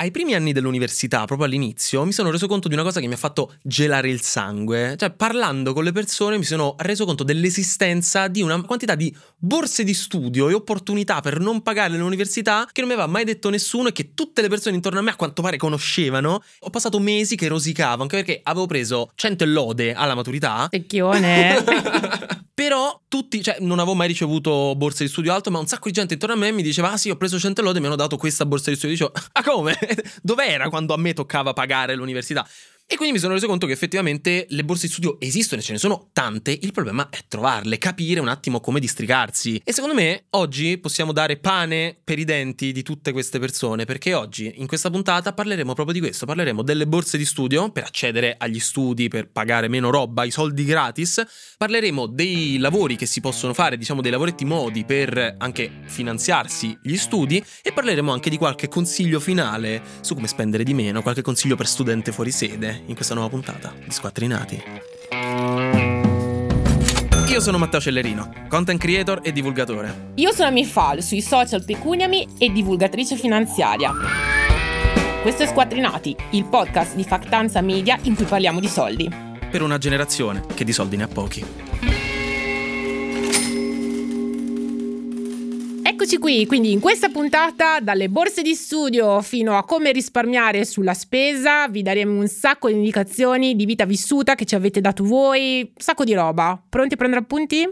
ai primi anni dell'università, proprio all'inizio, mi sono reso conto di una cosa che mi ha fatto gelare il sangue. Cioè, parlando con le persone mi sono reso conto dell'esistenza di una quantità di borse di studio e opportunità per non pagare l'università che non mi aveva mai detto nessuno e che tutte le persone intorno a me a quanto pare conoscevano. Ho passato mesi che rosicavo, anche perché avevo preso 100 lode alla maturità. Secchione. Però tutti, cioè non avevo mai ricevuto borse di studio alto, ma un sacco di gente intorno a me mi diceva: Ah sì, ho preso 100 lode e mi hanno dato questa borsa di studio. Dicevo, ah come? Dov'era quando a me toccava pagare l'università? E quindi mi sono reso conto che effettivamente le borse di studio esistono e ce ne sono tante, il problema è trovarle, capire un attimo come districarsi. E secondo me oggi possiamo dare pane per i denti di tutte queste persone, perché oggi in questa puntata parleremo proprio di questo, parleremo delle borse di studio per accedere agli studi, per pagare meno roba, i soldi gratis, parleremo dei lavori che si possono fare, diciamo dei lavoretti modi per anche finanziarsi gli studi. E parleremo anche di qualche consiglio finale su come spendere di meno, qualche consiglio per studente fuori sede in questa nuova puntata di Squattrinati. Io sono Matteo Cellerino, content creator e divulgatore. Io sono Mifal, sui social Pecuniami e divulgatrice finanziaria. Questo è Squattrinati, il podcast di Factanza Media in cui parliamo di soldi. Per una generazione che di soldi ne ha pochi. Eccoci qui, quindi in questa puntata, dalle borse di studio fino a come risparmiare sulla spesa, vi daremo un sacco di indicazioni di vita vissuta che ci avete dato voi, un sacco di roba. Pronti a prendere appunti?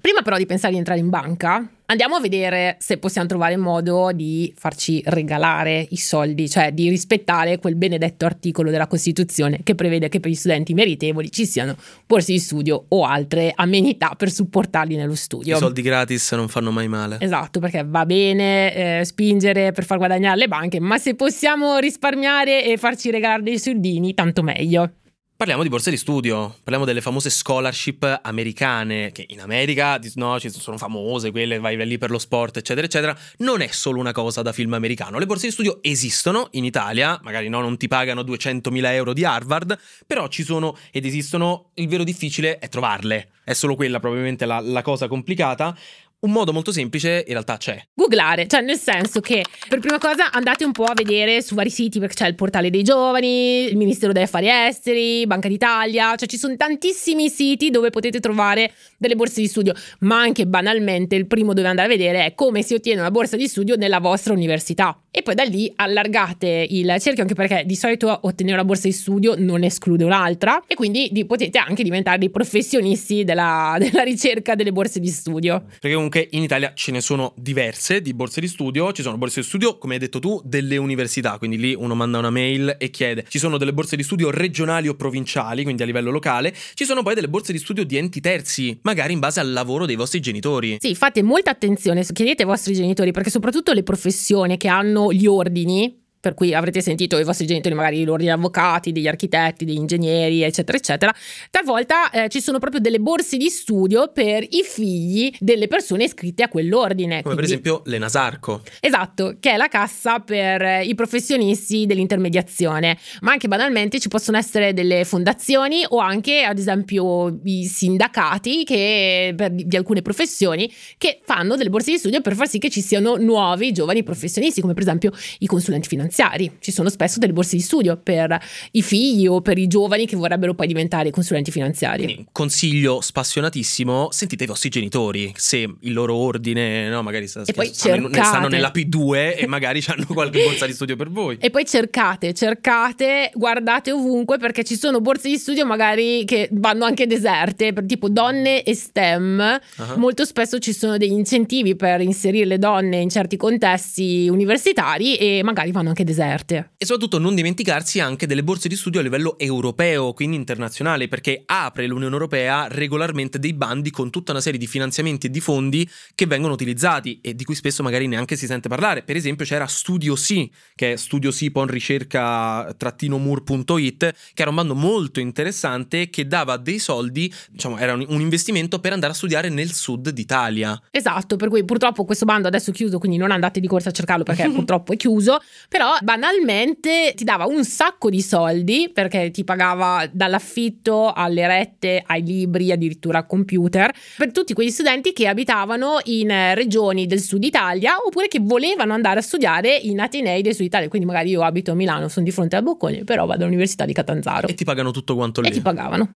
Prima però di pensare di entrare in banca, andiamo a vedere se possiamo trovare modo di farci regalare i soldi, cioè di rispettare quel benedetto articolo della Costituzione che prevede che per gli studenti meritevoli ci siano borse di studio o altre amenità per supportarli nello studio. I soldi gratis non fanno mai male. Esatto, perché va bene eh, spingere per far guadagnare le banche, ma se possiamo risparmiare e farci regalare dei soldini, tanto meglio. Parliamo di borse di studio, parliamo delle famose scholarship americane, che in America no, sono famose, quelle vai lì per lo sport, eccetera, eccetera. Non è solo una cosa da film americano. Le borse di studio esistono in Italia, magari no, non ti pagano 200.000 euro di Harvard, però ci sono ed esistono. Il vero difficile è trovarle. È solo quella probabilmente la, la cosa complicata. Un modo molto semplice in realtà c'è. Googlare, cioè nel senso che per prima cosa andate un po' a vedere su vari siti perché c'è il portale dei giovani, il Ministero degli Affari Esteri, Banca d'Italia, cioè ci sono tantissimi siti dove potete trovare delle borse di studio, ma anche banalmente il primo dove andare a vedere è come si ottiene una borsa di studio nella vostra università. E poi da lì allargate il cerchio anche perché di solito ottenere una borsa di studio non esclude un'altra e quindi potete anche diventare dei professionisti della, della ricerca delle borse di studio. Perché comunque in Italia ce ne sono diverse di borse di studio, ci sono borse di studio, come hai detto tu, delle università, quindi lì uno manda una mail e chiede. Ci sono delle borse di studio regionali o provinciali, quindi a livello locale, ci sono poi delle borse di studio di enti terzi, magari in base al lavoro dei vostri genitori. Sì, fate molta attenzione, chiedete ai vostri genitori perché soprattutto le professioni che hanno gli ordini per cui avrete sentito i vostri genitori magari l'ordine di avvocati, degli architetti, degli ingegneri, eccetera, eccetera. Talvolta eh, ci sono proprio delle borse di studio per i figli delle persone iscritte a quell'ordine. Come Quindi, per esempio l'Enasarco. Esatto, che è la cassa per i professionisti dell'intermediazione, ma anche banalmente ci possono essere delle fondazioni o anche ad esempio i sindacati che, per, di alcune professioni che fanno delle borse di studio per far sì che ci siano nuovi giovani professionisti, come per esempio i consulenti finanziari finanziari. Ci sono spesso delle borse di studio per i figli o per i giovani che vorrebbero poi diventare consulenti finanziari. Quindi, consiglio spassionatissimo, sentite i vostri genitori, se il loro ordine, no, magari sta, stanno, cercate... stanno, nella P2 e magari hanno qualche borsa di studio per voi. E poi cercate, cercate, guardate ovunque perché ci sono borse di studio magari che vanno anche deserte, per tipo donne e STEM. Uh-huh. Molto spesso ci sono degli incentivi per inserire le donne in certi contesti universitari e magari vanno anche deserte. E soprattutto non dimenticarsi anche delle borse di studio a livello europeo, quindi internazionale, perché apre l'Unione Europea regolarmente dei bandi con tutta una serie di finanziamenti e di fondi che vengono utilizzati e di cui spesso magari neanche si sente parlare. Per esempio c'era Studio Sì, che è Studio Sì pon ricerca-mur.it, che era un bando molto interessante che dava dei soldi, diciamo era un investimento per andare a studiare nel sud d'Italia. Esatto, per cui purtroppo questo bando adesso è chiuso, quindi non andate di corsa a cercarlo perché purtroppo è chiuso, però Però banalmente ti dava un sacco di soldi perché ti pagava dall'affitto alle rette, ai libri, addirittura al computer, per tutti quegli studenti che abitavano in regioni del sud Italia oppure che volevano andare a studiare in Atenei del sud Italia. Quindi magari io abito a Milano, sono di fronte a Bocconi, però vado all'Università di Catanzaro. E ti pagano tutto quanto lì. E ti pagavano.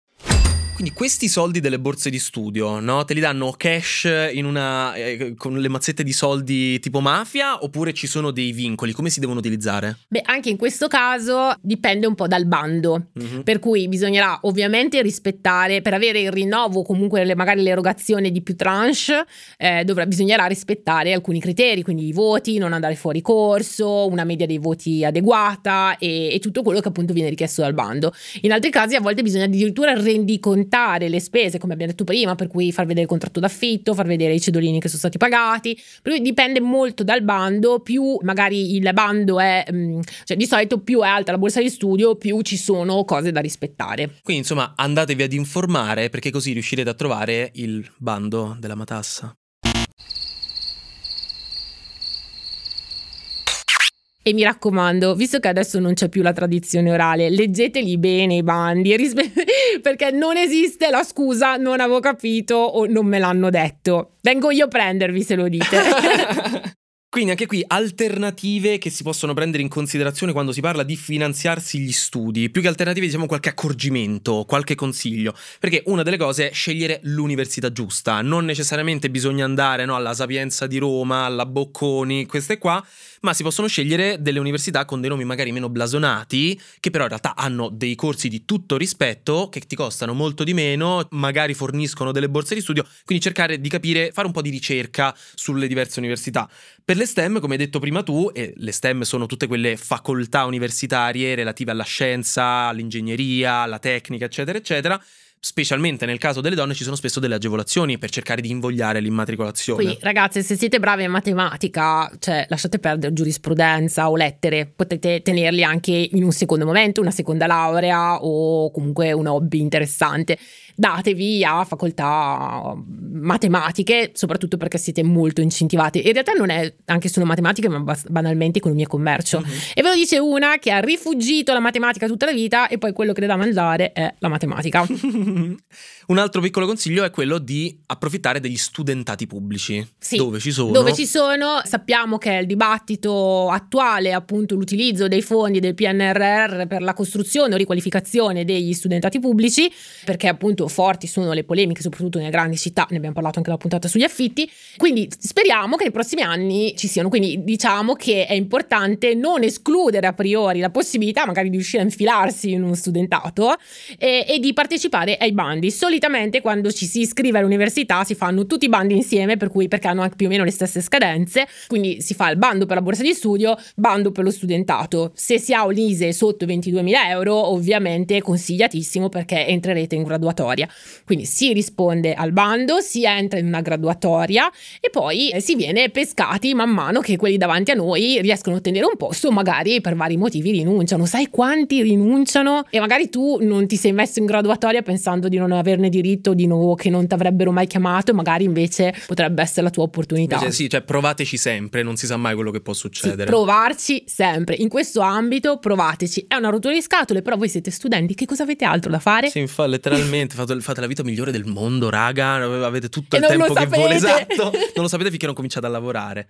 Quindi questi soldi delle borse di studio, no? Te li danno cash in una, eh, con le mazzette di soldi tipo mafia oppure ci sono dei vincoli? Come si devono utilizzare? Beh, anche in questo caso dipende un po' dal bando, mm-hmm. per cui bisognerà ovviamente rispettare, per avere il rinnovo, comunque le, magari l'erogazione di più tranche, eh, dovrà, bisognerà rispettare alcuni criteri, quindi i voti, non andare fuori corso, una media dei voti adeguata e, e tutto quello che appunto viene richiesto dal bando. In altri casi a volte bisogna addirittura rendicontare documentare le spese, come abbiamo detto prima, per cui far vedere il contratto d'affitto, far vedere i cedolini che sono stati pagati. Per cui dipende molto dal bando, più magari il bando è, mm, cioè di solito più è alta la borsa di studio, più ci sono cose da rispettare. Quindi insomma andatevi ad informare perché così riuscirete a trovare il bando della matassa. E mi raccomando, visto che adesso non c'è più la tradizione orale, leggeteli bene i bandi, rispe- perché non esiste la scusa non avevo capito o non me l'hanno detto. Vengo io a prendervi se lo dite. Quindi anche qui alternative che si possono prendere in considerazione quando si parla di finanziarsi gli studi. Più che alternative diciamo qualche accorgimento, qualche consiglio. Perché una delle cose è scegliere l'università giusta. Non necessariamente bisogna andare no, alla Sapienza di Roma, alla Bocconi, queste qua, ma si possono scegliere delle università con dei nomi magari meno blasonati, che però in realtà hanno dei corsi di tutto rispetto, che ti costano molto di meno, magari forniscono delle borse di studio, quindi cercare di capire, fare un po' di ricerca sulle diverse università. Per le STEM, come hai detto prima tu, e le STEM sono tutte quelle facoltà universitarie relative alla scienza, all'ingegneria, alla tecnica, eccetera, eccetera specialmente nel caso delle donne ci sono spesso delle agevolazioni per cercare di invogliare l'immatricolazione. Quindi ragazze, se siete brave in matematica, cioè lasciate perdere giurisprudenza o lettere, potete tenerli anche in un secondo momento, una seconda laurea o comunque un hobby interessante datevi a facoltà matematiche, soprattutto perché siete molto incentivati. In realtà non è anche solo matematica, ma banalmente economia e commercio. Mm-hmm. E ve lo dice una che ha rifugito la matematica tutta la vita e poi quello che le dà mangiare è la matematica. Un altro piccolo consiglio è quello di approfittare degli studentati pubblici. Sì, dove ci sono. Dove ci sono, sappiamo che il dibattito attuale, appunto, l'utilizzo dei fondi del PNRR per la costruzione o riqualificazione degli studentati pubblici, perché appunto forti sono le polemiche, soprattutto nelle grandi città, ne abbiamo parlato anche nella puntata sugli affitti. Quindi speriamo che nei prossimi anni ci siano. Quindi diciamo che è importante non escludere a priori la possibilità magari di riuscire a infilarsi in un studentato e, e di partecipare ai bandi. Solitamente quando ci si iscrive all'università si fanno tutti i bandi insieme, per cui perché hanno più o meno le stesse scadenze, quindi si fa il bando per la borsa di studio, bando per lo studentato. Se si ha un ISE sotto i 22.000 euro, ovviamente è consigliatissimo perché entrerete in graduatoria. Quindi si risponde al bando, si entra in una graduatoria e poi si viene pescati man mano che quelli davanti a noi riescono a ottenere un posto, magari per vari motivi rinunciano. Sai quanti rinunciano? E magari tu non ti sei messo in graduatoria pensando di non averne diritto di nuovo che non ti avrebbero mai chiamato e magari invece potrebbe essere la tua opportunità. Invece sì, cioè provateci sempre, non si sa mai quello che può succedere. Sì, provarci sempre. In questo ambito provateci. È una rottura di scatole, però voi siete studenti, che cosa avete altro da fare? Sì, fa, letteralmente, fate, fate, la vita migliore del mondo, raga, avete tutto il tempo che volete. Esatto. Non lo sapete finché non cominciate a lavorare.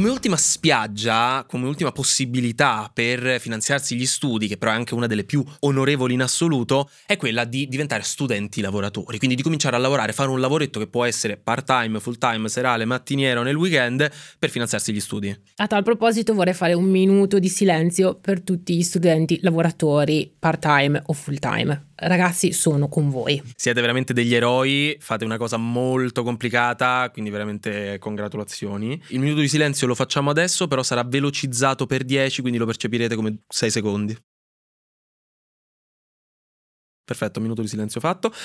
Come ultima spiaggia, come ultima possibilità per finanziarsi gli studi, che però è anche una delle più onorevoli in assoluto, è quella di diventare studenti lavoratori, quindi di cominciare a lavorare, fare un lavoretto che può essere part-time, full-time, serale, mattiniero nel weekend per finanziarsi gli studi. A tal proposito vorrei fare un minuto di silenzio per tutti gli studenti lavoratori part-time o full-time ragazzi sono con voi. Siete veramente degli eroi, fate una cosa molto complicata, quindi veramente congratulazioni. Il minuto di silenzio lo facciamo adesso, però sarà velocizzato per 10, quindi lo percepirete come 6 secondi. Perfetto, minuto di silenzio fatto.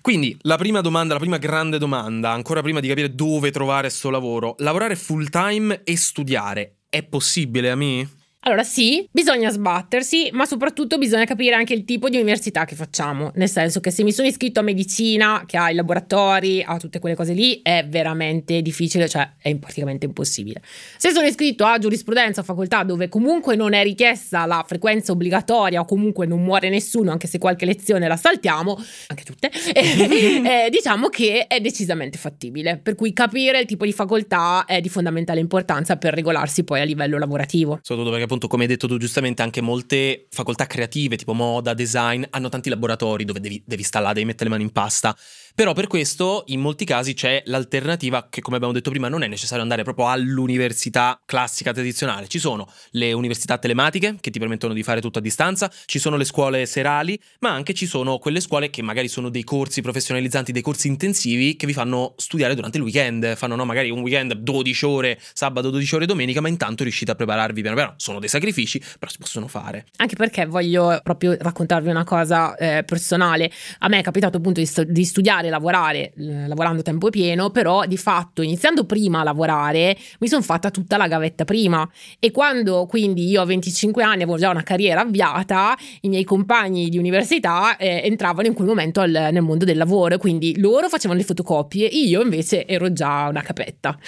Quindi la prima domanda, la prima grande domanda, ancora prima di capire dove trovare questo lavoro, lavorare full time e studiare è possibile a me? Allora sì, bisogna sbattersi, ma soprattutto bisogna capire anche il tipo di università che facciamo, nel senso che se mi sono iscritto a medicina, che ha i laboratori, ha tutte quelle cose lì, è veramente difficile, cioè è praticamente impossibile. Se sono iscritto a giurisprudenza, facoltà dove comunque non è richiesta la frequenza obbligatoria o comunque non muore nessuno, anche se qualche lezione la saltiamo, anche tutte, eh, diciamo che è decisamente fattibile, per cui capire il tipo di facoltà è di fondamentale importanza per regolarsi poi a livello lavorativo. Soprattutto perché appunto, come hai detto tu giustamente, anche molte facoltà creative, tipo moda, design, hanno tanti laboratori dove devi, devi stare devi mettere le mani in pasta. Però per questo in molti casi c'è l'alternativa che come abbiamo detto prima non è necessario andare proprio all'università classica tradizionale. Ci sono le università telematiche che ti permettono di fare tutto a distanza, ci sono le scuole serali, ma anche ci sono quelle scuole che magari sono dei corsi professionalizzanti, dei corsi intensivi che vi fanno studiare durante il weekend. Fanno no, magari un weekend 12 ore, sabato 12 ore domenica, ma intanto riuscite a prepararvi piano piano. Sono dei sacrifici, però si possono fare. Anche perché voglio proprio raccontarvi una cosa eh, personale. A me è capitato appunto di, di studiare lavorare, eh, lavorando tempo pieno, però di fatto iniziando prima a lavorare mi sono fatta tutta la gavetta prima e quando quindi io a 25 anni avevo già una carriera avviata, i miei compagni di università eh, entravano in quel momento al, nel mondo del lavoro, quindi loro facevano le fotocopie, io invece ero già una capetta.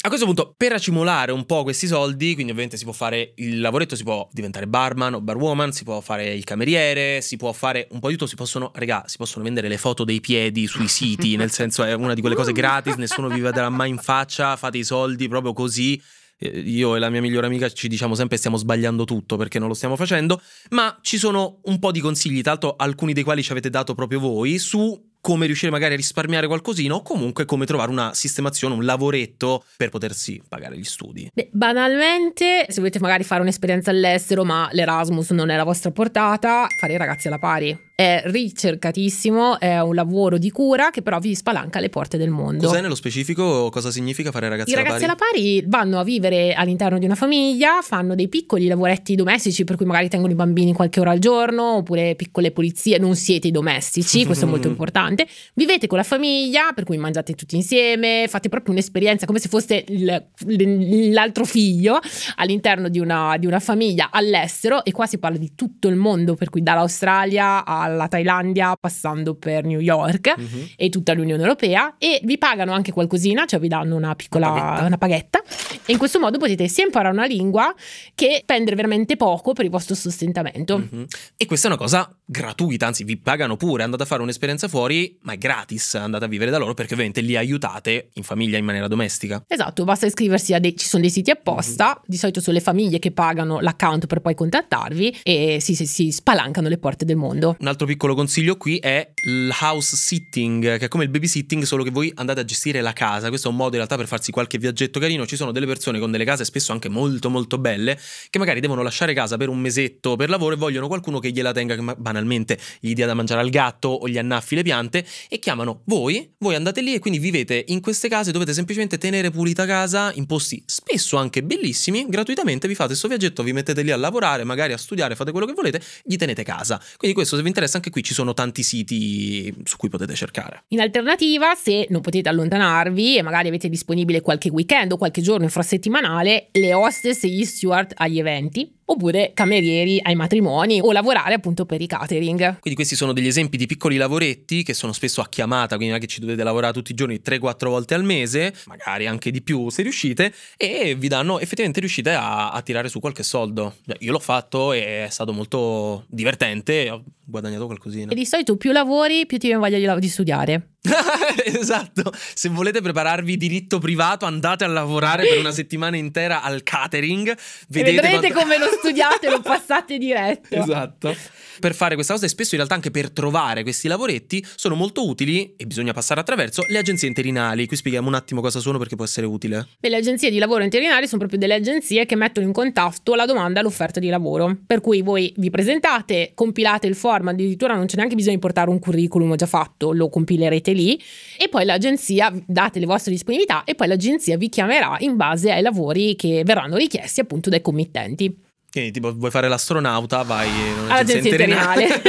A questo punto, per accumulare un po' questi soldi, quindi ovviamente si può fare il lavoretto, si può diventare barman o barwoman, si può fare il cameriere, si può fare un po' di tutto, si possono, regà, si possono vendere le foto dei piedi sui siti, nel senso è una di quelle cose gratis, nessuno vi vedrà mai in faccia, fate i soldi proprio così. Eh, io e la mia migliore amica ci diciamo sempre stiamo sbagliando tutto perché non lo stiamo facendo, ma ci sono un po' di consigli, l'altro alcuni dei quali ci avete dato proprio voi, su come riuscire magari a risparmiare qualcosina o comunque come trovare una sistemazione, un lavoretto per potersi pagare gli studi. Beh, banalmente, se volete magari fare un'esperienza all'estero ma l'Erasmus non è la vostra portata, fare i ragazzi alla pari è ricercatissimo, è un lavoro di cura che però vi spalanca le porte del mondo. Cos'è nello specifico? Cosa significa fare ragazzi I alla ragazzi pari? alla pari vanno a vivere all'interno di una famiglia, fanno dei piccoli lavoretti domestici per cui magari tengono i bambini qualche ora al giorno oppure piccole pulizie, non siete i domestici, questo è molto importante. Vivete con la famiglia per cui mangiate tutti insieme, fate proprio un'esperienza come se foste il, l'altro figlio all'interno di una, di una famiglia all'estero e qua si parla di tutto il mondo per cui dall'Australia a alla Thailandia passando per New York uh-huh. e tutta l'Unione Europea e vi pagano anche qualcosina, cioè vi danno una piccola una paghetta. Una paghetta e in questo modo potete sia imparare una lingua che spendere veramente poco per il vostro sostentamento. Uh-huh. E questa è una cosa gratuita, anzi vi pagano pure, andate a fare un'esperienza fuori, ma è gratis, andate a vivere da loro perché ovviamente li aiutate in famiglia in maniera domestica. Esatto, basta iscriversi a dei, ci sono dei siti apposta, uh-huh. di solito sono le famiglie che pagano l'account per poi contattarvi e si, si, si spalancano le porte del mondo. Un altro piccolo consiglio qui è il house sitting, che è come il babysitting, solo che voi andate a gestire la casa. Questo è un modo in realtà per farsi qualche viaggetto carino. Ci sono delle persone con delle case spesso anche molto molto belle che magari devono lasciare casa per un mesetto per lavoro e vogliono qualcuno che gliela tenga, che banalmente gli dia da mangiare al gatto o gli annaffi le piante e chiamano voi, voi andate lì e quindi vivete in queste case, dovete semplicemente tenere pulita casa in posti spesso anche bellissimi, gratuitamente vi fate questo viaggetto, vi mettete lì a lavorare, magari a studiare, fate quello che volete, gli tenete casa. Quindi questo se vi interessa anche qui ci sono tanti siti su cui potete cercare. In alternativa, se non potete allontanarvi e magari avete disponibile qualche weekend o qualche giorno infrasettimanale, le hostess e gli steward agli eventi oppure camerieri ai matrimoni o lavorare appunto per i catering. Quindi questi sono degli esempi di piccoli lavoretti che sono spesso a chiamata, quindi non è che ci dovete lavorare tutti i giorni 3-4 volte al mese, magari anche di più se riuscite, e vi danno effettivamente riuscite a, a tirare su qualche soldo. Io l'ho fatto e è stato molto divertente, ho guadagnato qualcosina. E di solito più lavori, più ti viene voglia di, di studiare. esatto, se volete prepararvi diritto privato andate a lavorare per una settimana intera al catering. Vedete quanto... come lo studiate e lo passate diretto. Esatto. Per fare questa cosa e spesso in realtà anche per trovare questi lavoretti sono molto utili e bisogna passare attraverso le agenzie interinali. Qui spieghiamo un attimo cosa sono perché può essere utile. Beh, le agenzie di lavoro interinali sono proprio delle agenzie che mettono in contatto la domanda e l'offerta di lavoro. Per cui voi vi presentate, compilate il form, addirittura non c'è neanche bisogno di portare un curriculum già fatto, lo compilerete lì e poi l'agenzia date le vostre disponibilità e poi l'agenzia vi chiamerà in base ai lavori che verranno richiesti appunto dai committenti. Quindi tipo vuoi fare l'astronauta, vai all'agenzia interinale.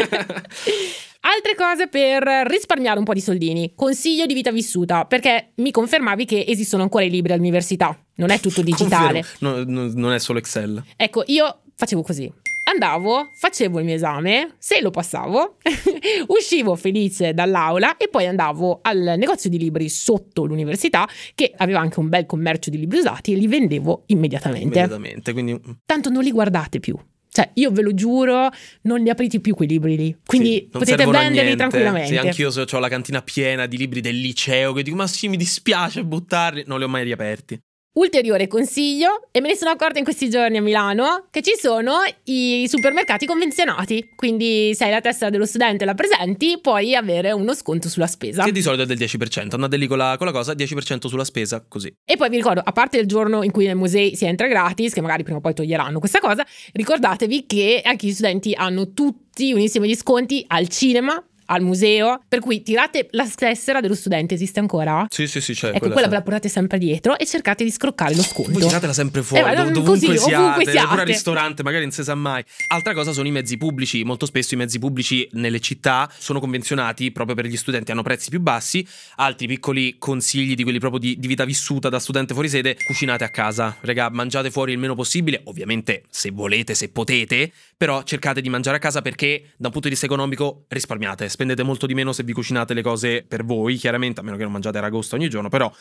Altre cose per risparmiare un po' di soldini. Consiglio di vita vissuta, perché mi confermavi che esistono ancora i libri all'università. Non è tutto digitale. No, no, non è solo Excel. Ecco, io facevo così. Andavo, facevo il mio esame, se lo passavo, uscivo felice dall'aula e poi andavo al negozio di libri sotto l'università che aveva anche un bel commercio di libri usati e li vendevo immediatamente. Immediatamente, quindi... Tanto non li guardate più. Cioè, io ve lo giuro, non li aprite più quei libri lì. Quindi Sì, potete venderli tranquillamente. Sì, anch'io se ho la cantina piena di libri del liceo che dico ma sì mi dispiace buttarli, non li ho mai riaperti. Ulteriore consiglio, e me ne sono accorta in questi giorni a Milano, che ci sono i supermercati convenzionati. Quindi se hai la testa dello studente e la presenti, puoi avere uno sconto sulla spesa. Che di solito è del 10%, andate lì con la, con la cosa, 10% sulla spesa, così. E poi vi ricordo, a parte il giorno in cui nei musei si entra gratis, che magari prima o poi toglieranno questa cosa, ricordatevi che anche gli studenti hanno tutti un insieme di sconti al cinema, al museo, per cui tirate la tessera dello studente, esiste ancora? Sì, sì, sì, c'è. Ecco, quella ve la portate sempre dietro e cercate di scroccare lo Voi sconto. tiratela sempre fuori, Eh, dov- dovunque, così, siate, ovunque pure al siate. ristorante, magari non si sa mai. Altra cosa sono i mezzi pubblici. Molto spesso i mezzi pubblici nelle città sono convenzionati proprio per gli studenti, hanno prezzi più bassi. Altri piccoli consigli di quelli proprio di, di vita vissuta da studente fuori sede: cucinate a casa. Regà, mangiate fuori il meno possibile. Ovviamente, se volete, se potete, però cercate di mangiare a casa perché da un punto di vista economico risparmiate. Spendete molto di meno se vi cucinate le cose per voi, chiaramente, a meno che non mangiate aragosta ogni giorno, però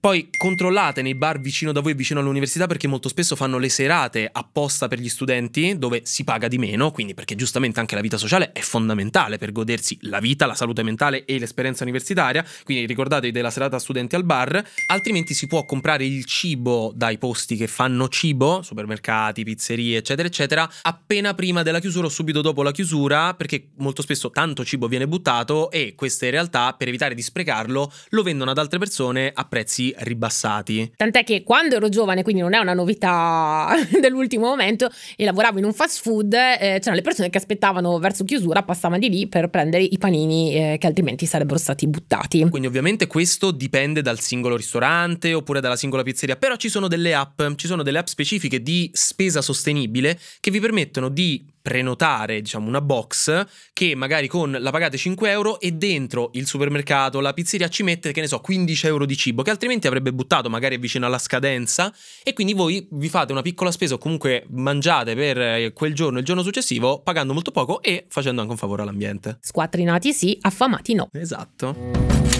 poi controllate nei bar vicino da voi, vicino all'università, perché molto spesso fanno le serate apposta per gli studenti dove si paga di meno, quindi perché giustamente anche la vita sociale è fondamentale per godersi la vita, la salute mentale e l'esperienza universitaria, quindi ricordatevi della serata studenti al bar, altrimenti si può comprare il cibo dai posti che fanno cibo, supermercati, pizzerie, eccetera, eccetera, appena prima della chiusura o subito dopo la chiusura, perché molto spesso tanto cibo viene buttato e queste realtà, per evitare di sprecarlo, lo vendono ad altre persone a prezzi ribassati. Tant'è che quando ero giovane, quindi non è una novità dell'ultimo momento, e lavoravo in un fast food, eh, c'erano le persone che aspettavano verso chiusura, passavano di lì per prendere i panini eh, che altrimenti sarebbero stati buttati. Quindi ovviamente questo dipende dal singolo ristorante oppure dalla singola pizzeria, però ci sono delle app, ci sono delle app specifiche di spesa sostenibile che vi permettono di prenotare, diciamo, una box che magari con la pagate 5 euro e dentro il supermercato, la pizzeria ci mette, che ne so, 15 euro di cibo che altrimenti avrebbe buttato magari vicino alla scadenza e quindi voi vi fate una piccola spesa o comunque mangiate per eh, quel giorno e il giorno successivo pagando molto poco e facendo anche un favore all'ambiente. Squattrinati sì, affamati no. Esatto.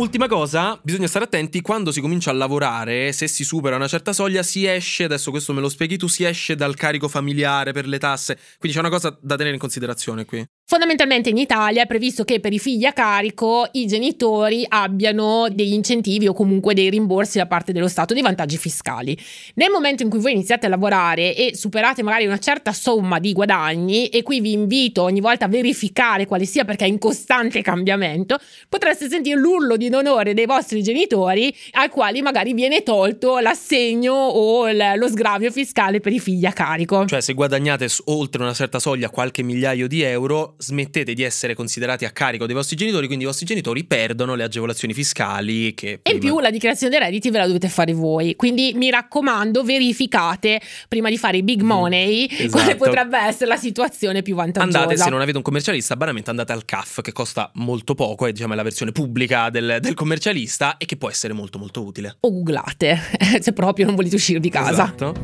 Ultima cosa, bisogna stare attenti quando si comincia a lavorare, se si supera una certa soglia si esce, adesso questo me lo spieghi tu, si esce dal carico familiare per le tasse, quindi c'è una cosa da tenere in considerazione qui. Fondamentalmente in Italia è previsto che per i figli a carico i genitori abbiano degli incentivi o comunque dei rimborsi da parte dello Stato, dei vantaggi fiscali. Nel momento in cui voi iniziate a lavorare e superate magari una certa somma di guadagni, e qui vi invito ogni volta a verificare quale sia perché è in costante cambiamento, potreste sentire l'urlo di onore dei vostri genitori ai quali magari viene tolto l'assegno o lo sgravio fiscale per i figli a carico. Cioè se guadagnate oltre una certa soglia qualche migliaio di euro, smettete di essere considerati a carico dei vostri genitori, quindi i vostri genitori perdono le agevolazioni fiscali che... E in prima- più la dichiarazione dei redditi ve la dovete fare voi. Quindi mi raccomando, verificate prima di fare i big money Esatto. quale potrebbe essere la situazione più vantaggiosa. Andate, se non avete un commercialista, banalmente andate al CAF che costa molto poco, è diciamo la versione pubblica del, del commercialista e che può essere molto molto utile. O googlate, se proprio non volete uscire di casa. Esatto.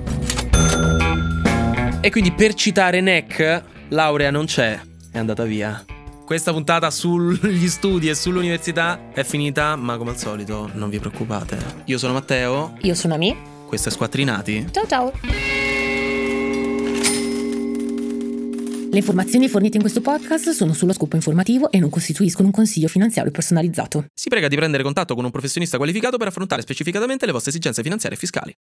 E quindi per citare NEC, laurea non c'è, è andata via. Questa puntata sugli studi e sull'università è finita, ma come al solito non vi preoccupate. Io sono Matteo, Io sono Ami. questo è Squattrinati. Ciao ciao. Le informazioni fornite in questo podcast sono a scopo informativo e non costituiscono un consiglio finanziario personalizzato. Si prega di prendere contatto con un professionista qualificato per affrontare specificatamente le vostre esigenze finanziarie e fiscali.